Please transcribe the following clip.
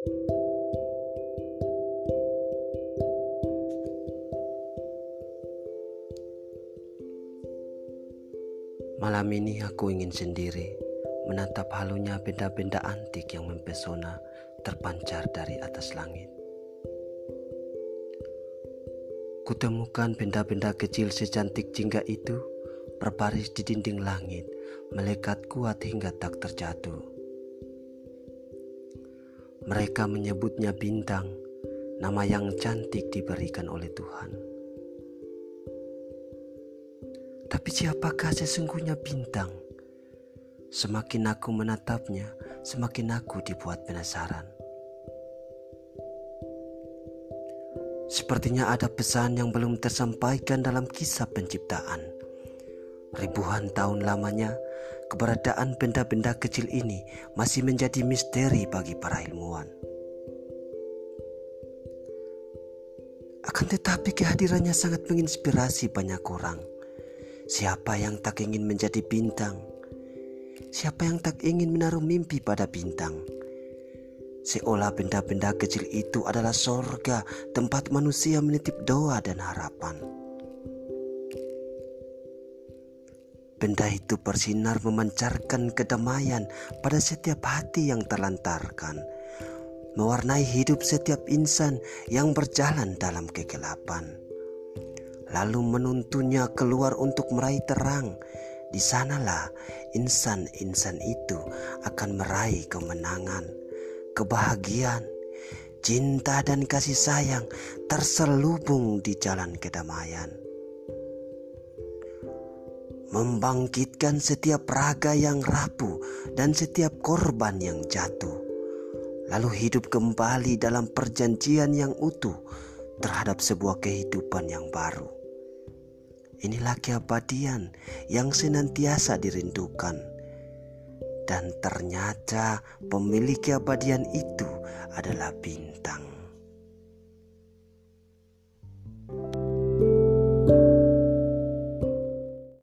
Malam ini aku ingin sendiri menatap halunya benda-benda antik yang mempesona terpancar dari atas langit. Kutemukan benda-benda kecil secantik jingga itu berbaris di dinding langit, melekat kuat hingga tak terjatuh. Mereka menyebutnya bintang, nama yang cantik diberikan oleh Tuhan. Tapi siapakah sesungguhnya bintang? Semakin aku menatapnya, semakin aku dibuat penasaran. Sepertinya ada pesan yang belum tersampaikan dalam kisah penciptaan. Ribuan tahun lamanya, keberadaan benda-benda kecil ini masih menjadi misteri bagi para ilmuwan. Akan tetapi kehadirannya sangat menginspirasi banyak orang. Siapa yang tak ingin menjadi bintang? Siapa yang tak ingin menaruh mimpi pada bintang? Seolah benda-benda kecil itu adalah sorga tempat manusia menitip doa dan harapan. Benda itu bersinar memancarkan kedamaian pada setiap hati yang terlantarkan, mewarnai hidup setiap insan yang berjalan dalam kegelapan lalu menuntunnya keluar untuk meraih terang. Di sanalah insan-insan itu akan meraih kemenangan, kebahagiaan, cinta dan kasih sayang terselubung di jalan kedamaian. Membangkitkan setiap raga yang rapuh dan setiap korban yang jatuh. Lalu hidup kembali dalam perjanjian yang utuh terhadap sebuah kehidupan yang baru. Inilah keabadian yang senantiasa dirindukan. Dan ternyata pemilik keabadian itu adalah bintang.